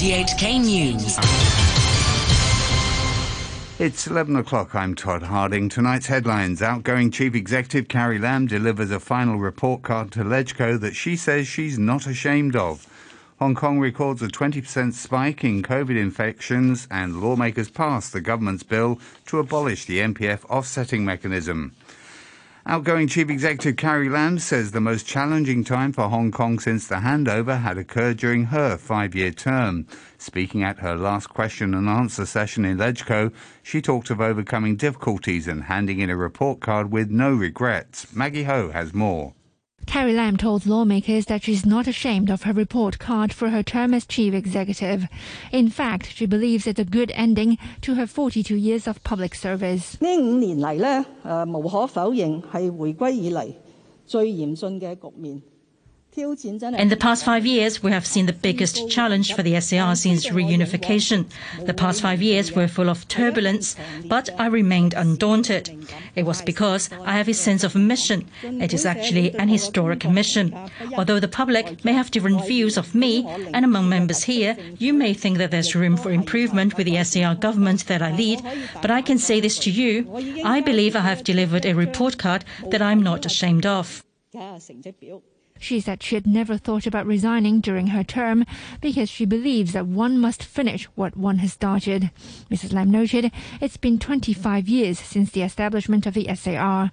RTHK News. It's 11 o'clock. I'm Todd Harding. Tonight's headlines. Outgoing Chief Executive Carrie Lam delivers a final report card to LegCo that she says she's not ashamed of. Hong Kong records a 20% spike in COVID infections, and lawmakers pass the government's bill to abolish the MPF offsetting mechanism. Outgoing Chief Executive Carrie Lam says the most challenging time for Hong Kong since the handover had occurred during her five year term. Speaking at her last question and answer session in LegCo, she talked of overcoming difficulties and handing in a report card with no regrets. Maggie Ho has more. Carrie Lam told lawmakers that she's not ashamed of her report card for her term as chief executive. In fact, she believes it's a good ending to her 42 years of public service. 呢五年嚟呢，诶无可否认系回归以嚟最严峻嘅局面。 In the past five years, we have seen the biggest challenge for the SAR since reunification. The past five years were full of turbulence, but I remained undaunted. It was because I have a sense of mission. It is actually an historic mission. Although the public may have different views of me, and among members here, you may think that there's room for improvement with the SAR government that I lead, but I can say this to you. I believe I have delivered a report card that I'm not ashamed of. She said she had never thought about resigning during her term because she believes that one must finish what one has started. Mrs. Lam noted it's been 25 years since the establishment of the SAR.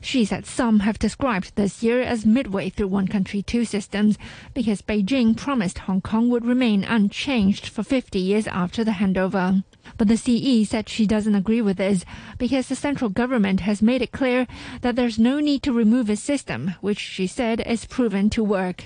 She said some have described this year as midway through one country, two systems because Beijing promised Hong Kong would remain unchanged for 50 years after the handover. But the CE said she doesn't agree with this because the central government has made it clear that there's no need to remove a system which she said is proven to work.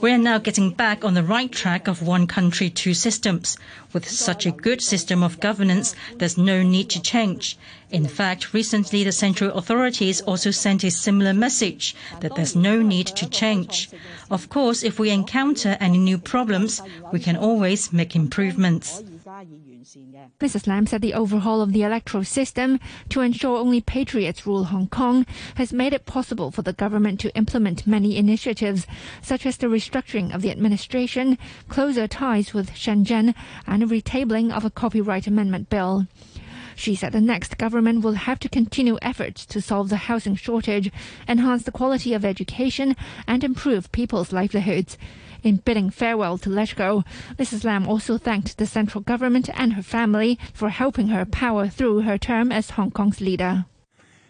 We are now getting back on the right track of one country, two systems. With such a good system of governance, there's no need to change. In fact, recently the central authorities also sent a similar message that there's no need to change. Of course, if we encounter any new problems, we can always make improvements. Mrs. Lam said the overhaul of the electoral system to ensure only patriots rule Hong Kong has made it possible for the government to implement many initiatives, such as the restructuring of the administration, closer ties with Shenzhen, and a retabling of a copyright amendment bill. She said the next government will have to continue efforts to solve the housing shortage, enhance the quality of education, and improve people's livelihoods. In bidding farewell to LegCo, Mrs. Lam also thanked the central government and her family for helping her power through her term as Hong Kong's leader.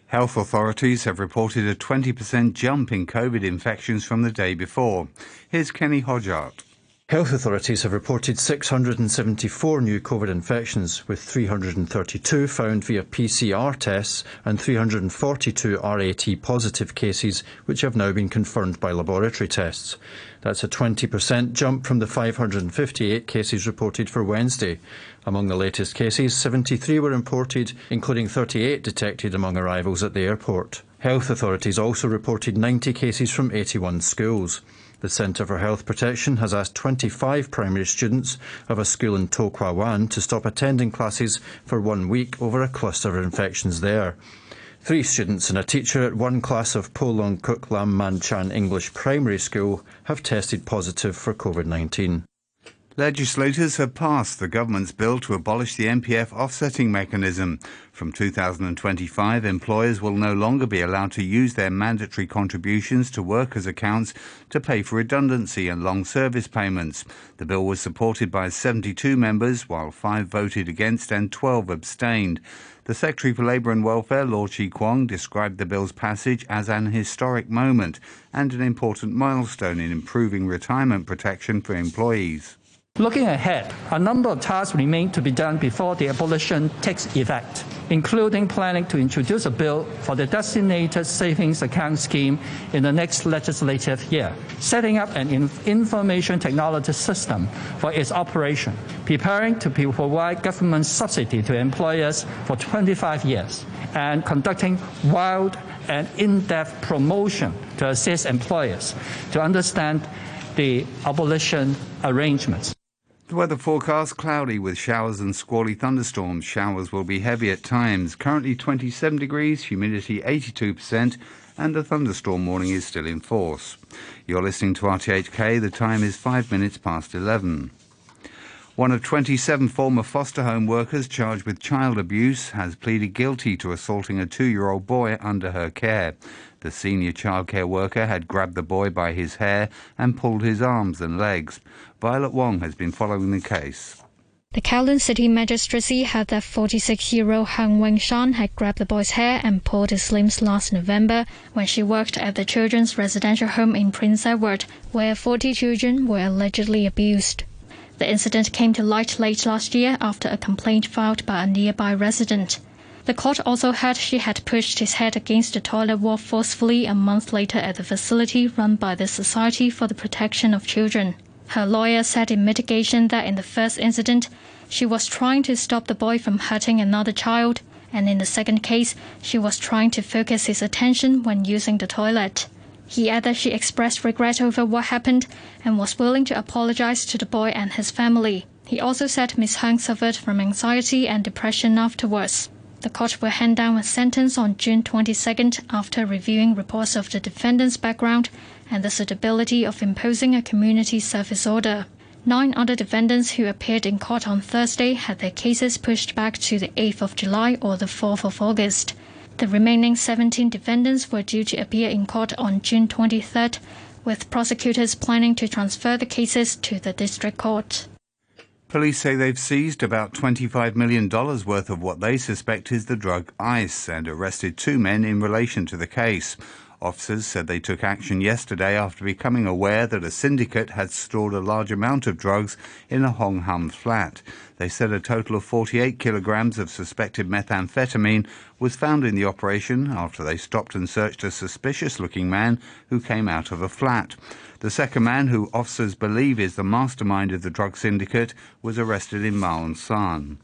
Health authorities have reported a 20% jump in COVID infections from the day before. Here's Kenny Hodgart. Health authorities have reported 674 new COVID infections, with 332 found via PCR tests and 342 RAT positive cases, which have now been confirmed by laboratory tests. That's a 20% jump from the 558 cases reported for Wednesday. Among the latest cases, 73 were imported, including 38 detected among arrivals at the airport. Health authorities also reported 90 cases from 81 schools. The Centre for Health Protection has asked 25 primary students of a school in To Kwa Wan to stop attending classes for one week over a cluster of infections there. Three students and a teacher at one class of Po Leung Kuk Lam Man Chan English Primary School have tested positive for COVID 19. Legislators have passed the government's bill to abolish the MPF offsetting mechanism. From 2025, employers will no longer be allowed to use their mandatory contributions to workers' accounts to pay for redundancy and long service payments. The bill was supported by 72 members, while five voted against and 12 abstained. The Secretary for Labour and Welfare, Law Chi Kwong, described the bill's passage as an historic moment and an important milestone in improving retirement protection for employees. Looking ahead, a number of tasks remain to be done before the abolition takes effect, including planning to introduce a bill for the designated savings account scheme in the next legislative year, setting up an information technology system for its operation, preparing to provide government subsidy to employers for 25 years, and conducting wild and in-depth promotion to assist employers to understand the abolition arrangements. The weather forecast cloudy with showers and squally thunderstorms. Showers will be heavy at times. Currently 27 degrees, humidity 82%, and a thunderstorm warning is still in force. You're listening to RTHK. The time is 5 minutes past 11. One of 27 former foster home workers charged with child abuse has pleaded guilty to assaulting a two year old boy under her care. The senior childcare worker had grabbed the boy by his hair and pulled his arms and legs. Violet Wong has been following the case. The Kowloon City Magistracy had that 46-year-old Han Weng-shan had grabbed the boy's hair and pulled his limbs last November when she worked at the children's residential home in Prince Edward, where 40 children were allegedly abused. The incident came to light late last year after a complaint filed by a nearby resident. The court also heard she had pushed his head against the toilet wall forcefully a month later at the facility run by the Society for the Protection of Children. Her lawyer said in mitigation that in the first incident, she was trying to stop the boy from hurting another child, and in the second case, she was trying to focus his attention when using the toilet. He added she expressed regret over what happened and was willing to apologize to the boy and his family. He also said Ms. Hung suffered from anxiety and depression afterwards. The court will hand down a sentence on June 22nd after reviewing reports of the defendant's background and the suitability of imposing a community service order. Nine other defendants who appeared in court on Thursday had their cases pushed back to the 8th of July or the 4th of August. The remaining 17 defendants were due to appear in court on June 23rd, with prosecutors planning to transfer the cases to the district court. Police say they've seized about $25 million worth of what they suspect is the drug ice and arrested two men in relation to the case. Officers said they took action yesterday after becoming aware that a syndicate had stored a large amount of drugs in a Hung Hom flat. They said a total of 48 kilograms of suspected methamphetamine was found in the operation after they stopped and searched a suspicious looking man who came out of a flat. The second man, who officers believe is the mastermind of the drug syndicate, was arrested in Ma On Shan.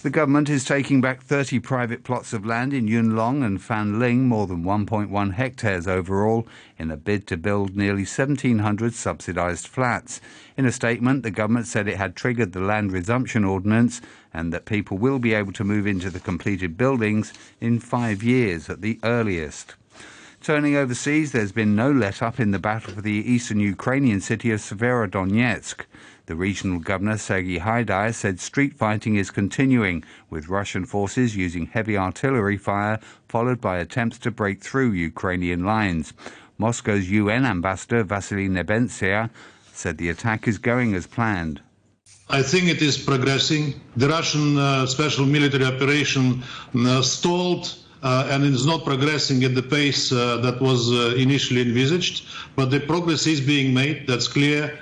The government is taking back 30 private plots of land in Yuen Long and Fanling, more than 1.1 hectares overall, in a bid to build nearly 1,700 subsidised flats. In a statement, the government said it had triggered the land resumption ordinance and that people will be able to move into the completed buildings in five years at the earliest. Turning overseas, there's been no let up in the battle for the eastern Ukrainian city of Severodonetsk. The regional governor, Sergei Haidai, said street fighting is continuing, with Russian forces using heavy artillery fire, followed by attempts to break through Ukrainian lines. Moscow's UN ambassador, Vasily Nebenzia, said the attack is going as planned. I think it is progressing. The Russian uh, special military operation uh, stalled. Uh, and is not progressing at the pace uh, that was uh, initially envisaged, but the progress is being made, that's clear.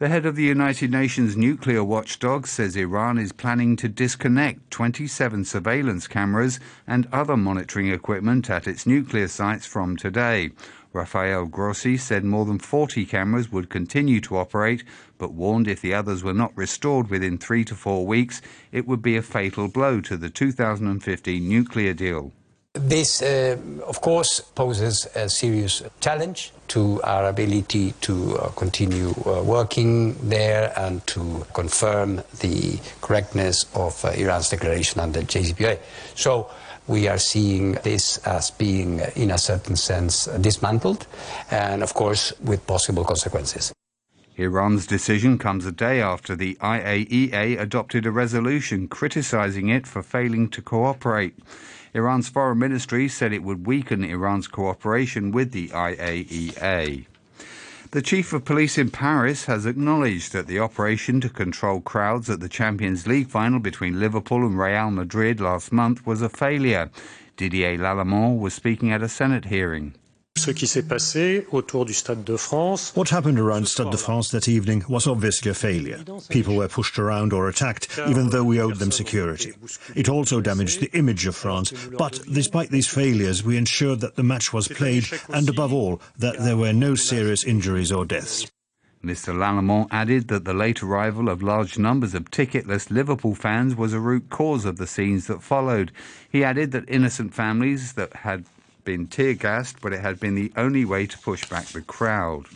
The head of the United Nations nuclear watchdog says Iran is planning to disconnect 27 surveillance cameras and other monitoring equipment at its nuclear sites from today. Rafael Grossi said more than 40 cameras would continue to operate, but warned if the others were not restored within three to four weeks, it would be a fatal blow to the 2015 nuclear deal. This, uh, of course, poses a serious challenge to our ability to uh, continue uh, working there and to confirm the correctness of uh, Iran's declaration under JCPOA. So we are seeing this as being, in a certain sense, dismantled, and of course, with possible consequences. Iran's decision comes a day after the IAEA adopted a resolution criticizing it for failing to cooperate. Iran's foreign ministry said it would weaken Iran's cooperation with the IAEA. The chief of police in Paris has acknowledged that the operation to control crowds at the Champions League final between Liverpool and Real Madrid last month was a failure. Didier Lallement was speaking at a Senate hearing. Ce qui s'est passé autour du Stade de France. What happened around Stade de France that evening was obviously a failure. People were pushed around or attacked, even though we owed them security. It also damaged the image of France, but despite these failures, we ensured that the match was played and, above all, that there were no serious injuries or deaths. Mr. Lallement added that the late arrival of large numbers of ticketless Liverpool fans was a root cause of the scenes that followed. He added that innocent families that had been tear gassed, but it had been the only way to push back the crowd.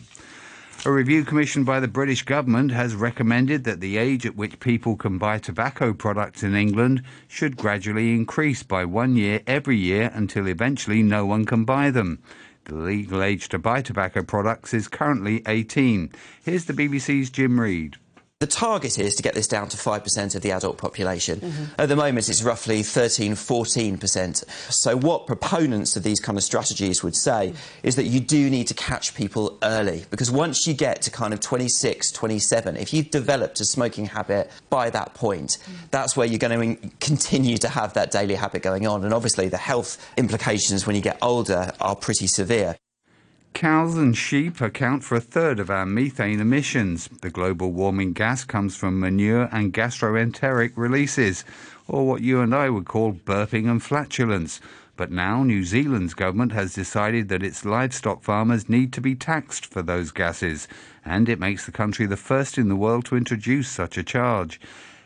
A review commissioned by the British government has recommended that the age at which people can buy tobacco products in England should gradually increase by one year every year until eventually no one can buy them. The legal age to buy tobacco products is currently 18. Here's the BBC's Jim Reid. The target is to get this down to 5% of the adult population. Mm-hmm. At the moment, it's roughly 13, 14%. So, what proponents of these kind of strategies would say is that you do need to catch people early because once you get to kind of 26, 27, if you've developed a smoking habit by that point, mm. that's where you're going to continue to have that daily habit going on. And obviously, the health implications when you get older are pretty severe. Cows and sheep account for a third of our methane emissions. The global warming gas comes from manure and gastroenteric releases, or what you and I would call burping and flatulence. But now New Zealand's government has decided that its livestock farmers need to be taxed for those gases, and it makes the country the first in the world to introduce such a charge.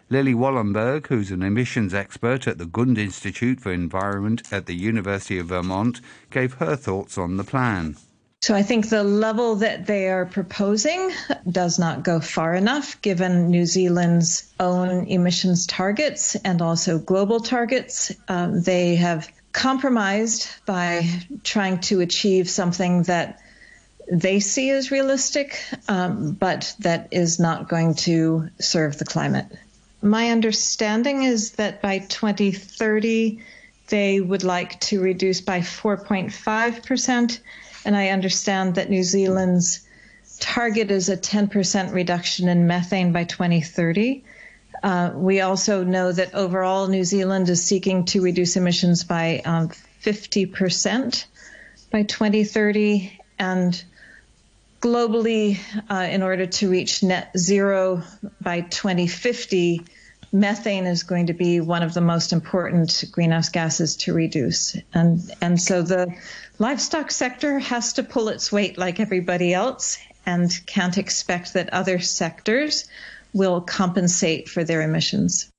Lily Wallenberg, who's an emissions expert at the Gund Institute for Environment at the University of Vermont, gave her thoughts on the plan. So I think the level that they are proposing does not go far enough given New Zealand's own emissions targets and also global targets. Um, they have compromised by trying to achieve something that they see as realistic, um, but that is not going to serve the climate. My understanding is that by 2030, they would like to reduce by 4.5 percent and I understand that New Zealand's target is a 10% reduction in methane by 2030. Uh, we also know that overall New Zealand is seeking to reduce emissions by um, 50% by 2030. And globally, uh, in order to reach net zero by 2050, methane is going to be one of the most important greenhouse gases to reduce. And, and so the livestock sector has to pull its weight like everybody else and can't expect that other sectors will compensate for their emissions.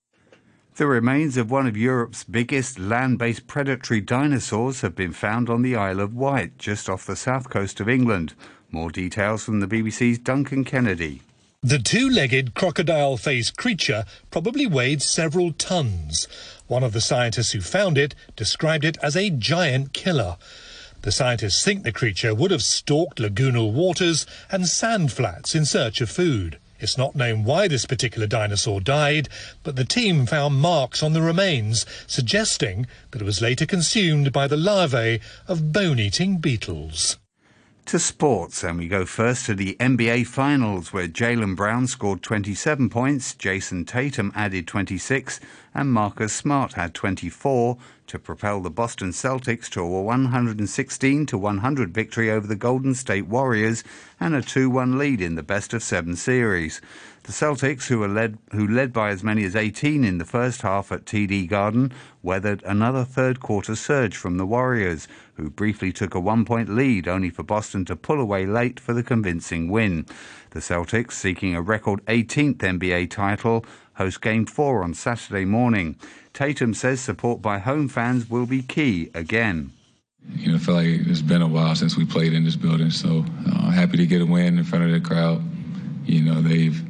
The remains of one of Europe's biggest land based predatory dinosaurs have been found on the Isle of Wight, just off the south coast of England. More details from the BBC's Duncan Kennedy. The two legged crocodile faced creature probably weighed several tons. One of the scientists who found it described it as a giant killer. The scientists think the creature would have stalked lagoonal waters and sand flats in search of food. It's not known why this particular dinosaur died, but the team found marks on the remains suggesting that it was later consumed by the larvae of bone-eating beetles. To sports, and we go first to the NBA Finals, where Jaylen Brown scored 27 points, Jayson Tatum added 26, and Marcus Smart had 24 to propel the Boston Celtics to a 116 to 100 victory over the Golden State Warriors and a 2-1 lead in the best of 7 series. The Celtics, who, led, who led by as many as 18 in the first half at TD Garden, weathered another third quarter surge from the Warriors, who briefly took a one point lead only for Boston to pull away late for the convincing win. The Celtics, seeking a record 18th NBA title, host Game 4 on Saturday morning. Tatum says support by home fans will be key again. You know, I feel like it's been a while since we played in this building, so uh, happy to get a win in front of the crowd. You know, they've,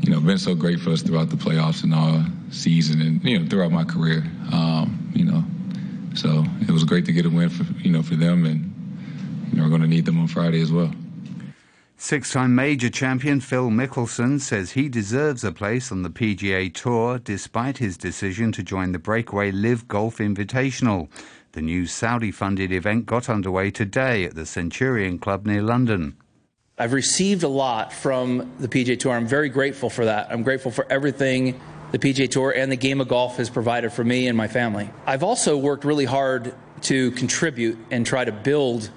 you know, been so great for us throughout the playoffs and all season, and you know, throughout my career. Um, you know, so it was great to get a win for you know for them, and you know, we're going to need them on Friday as well. Six time major champion Phil Mickelson says he deserves a place on the PGA Tour despite his decision to join the breakaway LIV Golf Invitational. The new Saudi funded event got underway today at the Centurion Club near London. I've received a lot from the PGA Tour. I'm very grateful for that. I'm grateful for everything the PGA Tour and the game of golf has provided for me and my family. I've also worked really hard to contribute and try to build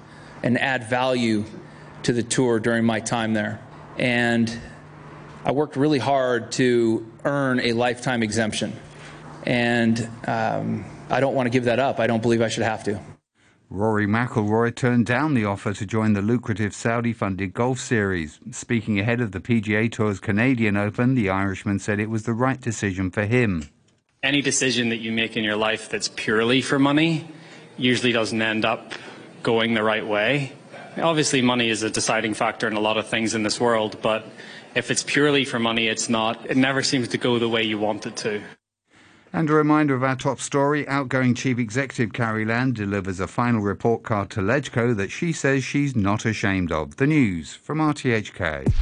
and add value to the tour during my time there. And I worked really hard to earn a lifetime exemption. And um, I don't want to give that up. I don't believe I should have to. Rory McIlroy turned down the offer to join the lucrative Saudi funded golf series. Speaking ahead of the PGA Tour's Canadian Open, the Irishman said it was the right decision for him. Any decision that you make in your life that's purely for money usually doesn't end up going the right way. obviously money is a deciding factor in a lot of things in this world, but if it's purely for money, it's not. It never seems to go the way you want it to. And a reminder of our top story outgoing Chief Executive Carrie Lam delivers a final report card to Legco that she says she's not ashamed of. The news from RTHK.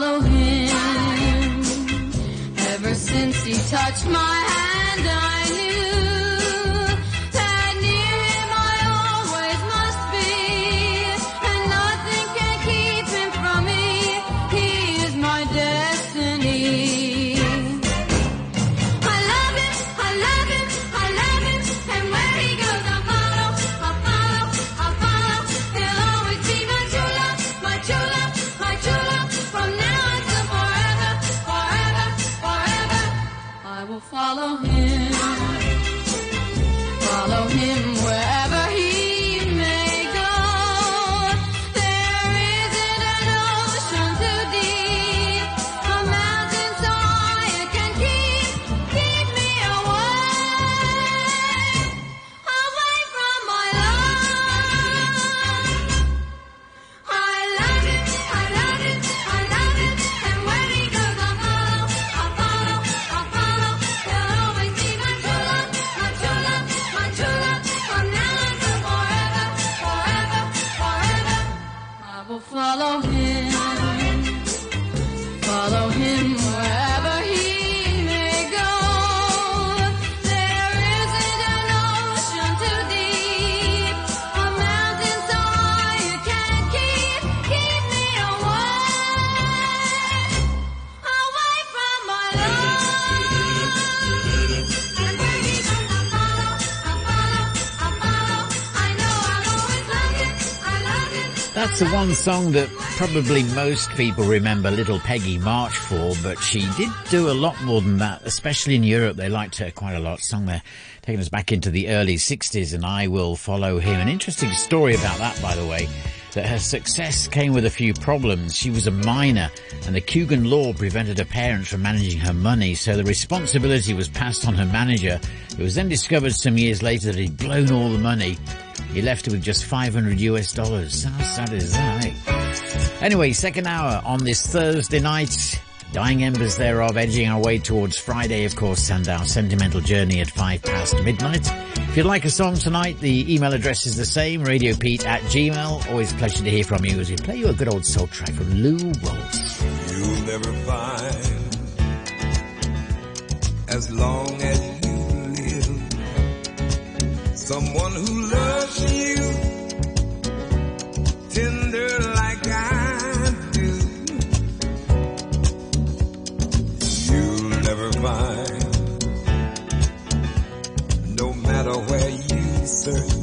Follow him. Ever since he touched my hand, I knew That's the one song that probably most people remember Little Peggy March for, but she did do a lot more than that, especially in Europe. They liked her quite a lot. Song there taking us back into the early 60s, and I will follow him. An interesting story about that, by the way, that her success came with a few problems. She was a minor, and the Coogan law prevented her parents from managing her money, so the responsibility was passed on her manager. It was then discovered some years later that he'd blown all the money. He left her with just 500 US dollars. How sad is that? Anyway, second hour on this Thursday night. Dying embers thereof, edging our way towards Friday, of course, and our sentimental journey at five past midnight. If you'd like a song tonight, the email address is the same, radiopete at gmail. Always pleasure to hear from you as we play you a good old soul track from Lou Rawls. You'll never find as long as you live someone who loves you No matter where you search,